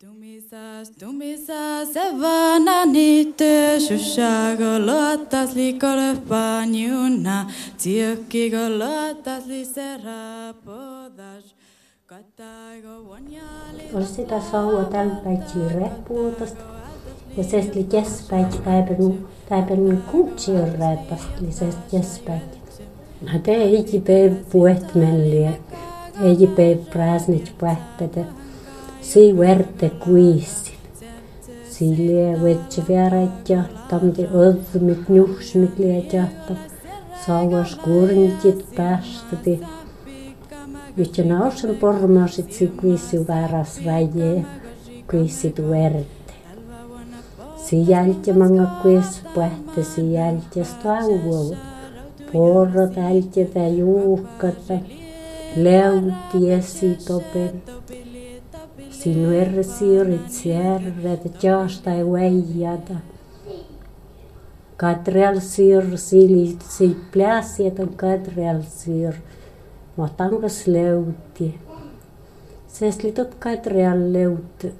Tumisas, tumisas, evana niitä, shushago lotas likole paniuna, tiukkigo lotas lisera podas, sitä saua tällä päivä reppuutosta. Ja se oli jäspäivä päivän päivän kuutsiorreetasta, eli se jäspäivä. No te ei päivä puhetmelliä, ei päivä prasnit puhettä. Si verte kuissi. Silje vetse vierait jahtamti, odmit nuhsmit liet jahtam. Sauas kurntit päästäti. Jo nausen pormasit si kuissi vääräs räjee, kuissi tuerte. Si jälti manga kuis puhte si jälti stauvu. Porrot älti tä juukkata. Leuti topen. Sinuer siirit sierret jaastai väijätä. Katreal siir sili si pläsietan katreal siir. Matangas leuti. Sest litot katreal leuti.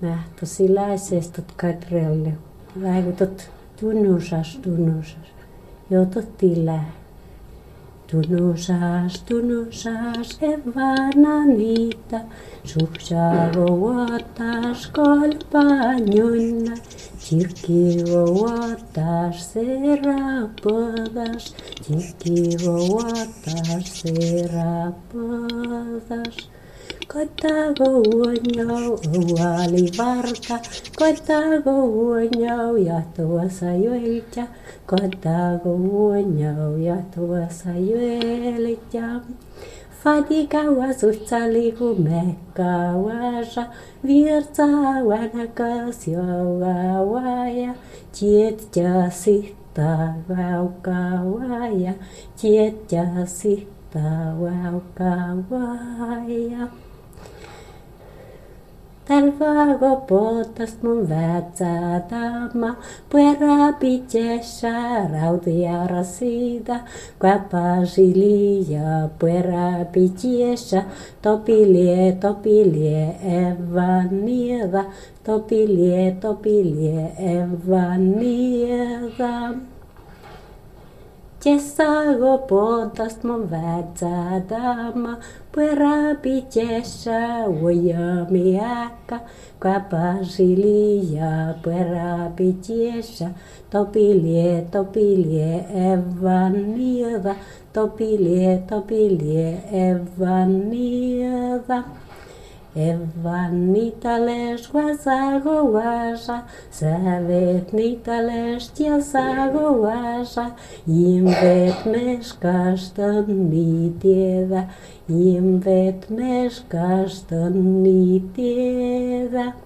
Nähtä sillä sestot katreal leuti. Väivutot tunnusas tunnusas. Jotot tilää. Του νοσάζ, του νοσάζ, ευανάντητα, σουψάζω, άντα, κολπάνιου, ντα, σιρκί, άντα, στερα, π, ντα. Kotagoonyao ualivarka, kotagoonyao jatuvasayuelitja, kotagoonyao jatuvasayuelitja. Fadigawa sutsaligu mekkawasa, virtsawanakas joavaja, tietja sihta vaukavaja, tietja sihta vaukavaja. Talvago potast mun vätsäätämä, puera pitjessä rautia rasida, kvapasi liia, puera pitjessä, topilie, topilie, evan nieda, topilie, topilie, evan nieda. Tjessago potast mun vätsäätämä, puera pitjessä, uojami äkkä, kvapasi liia, puera pitjessä, topilie, topilie, evan nieda, topilie, topilie, evan Evanita, leszła zagołasza, Zawetnita leszcia zagołasza, Im wet mieszkasz, to tieda, Im wet mieszkasz, to tieda.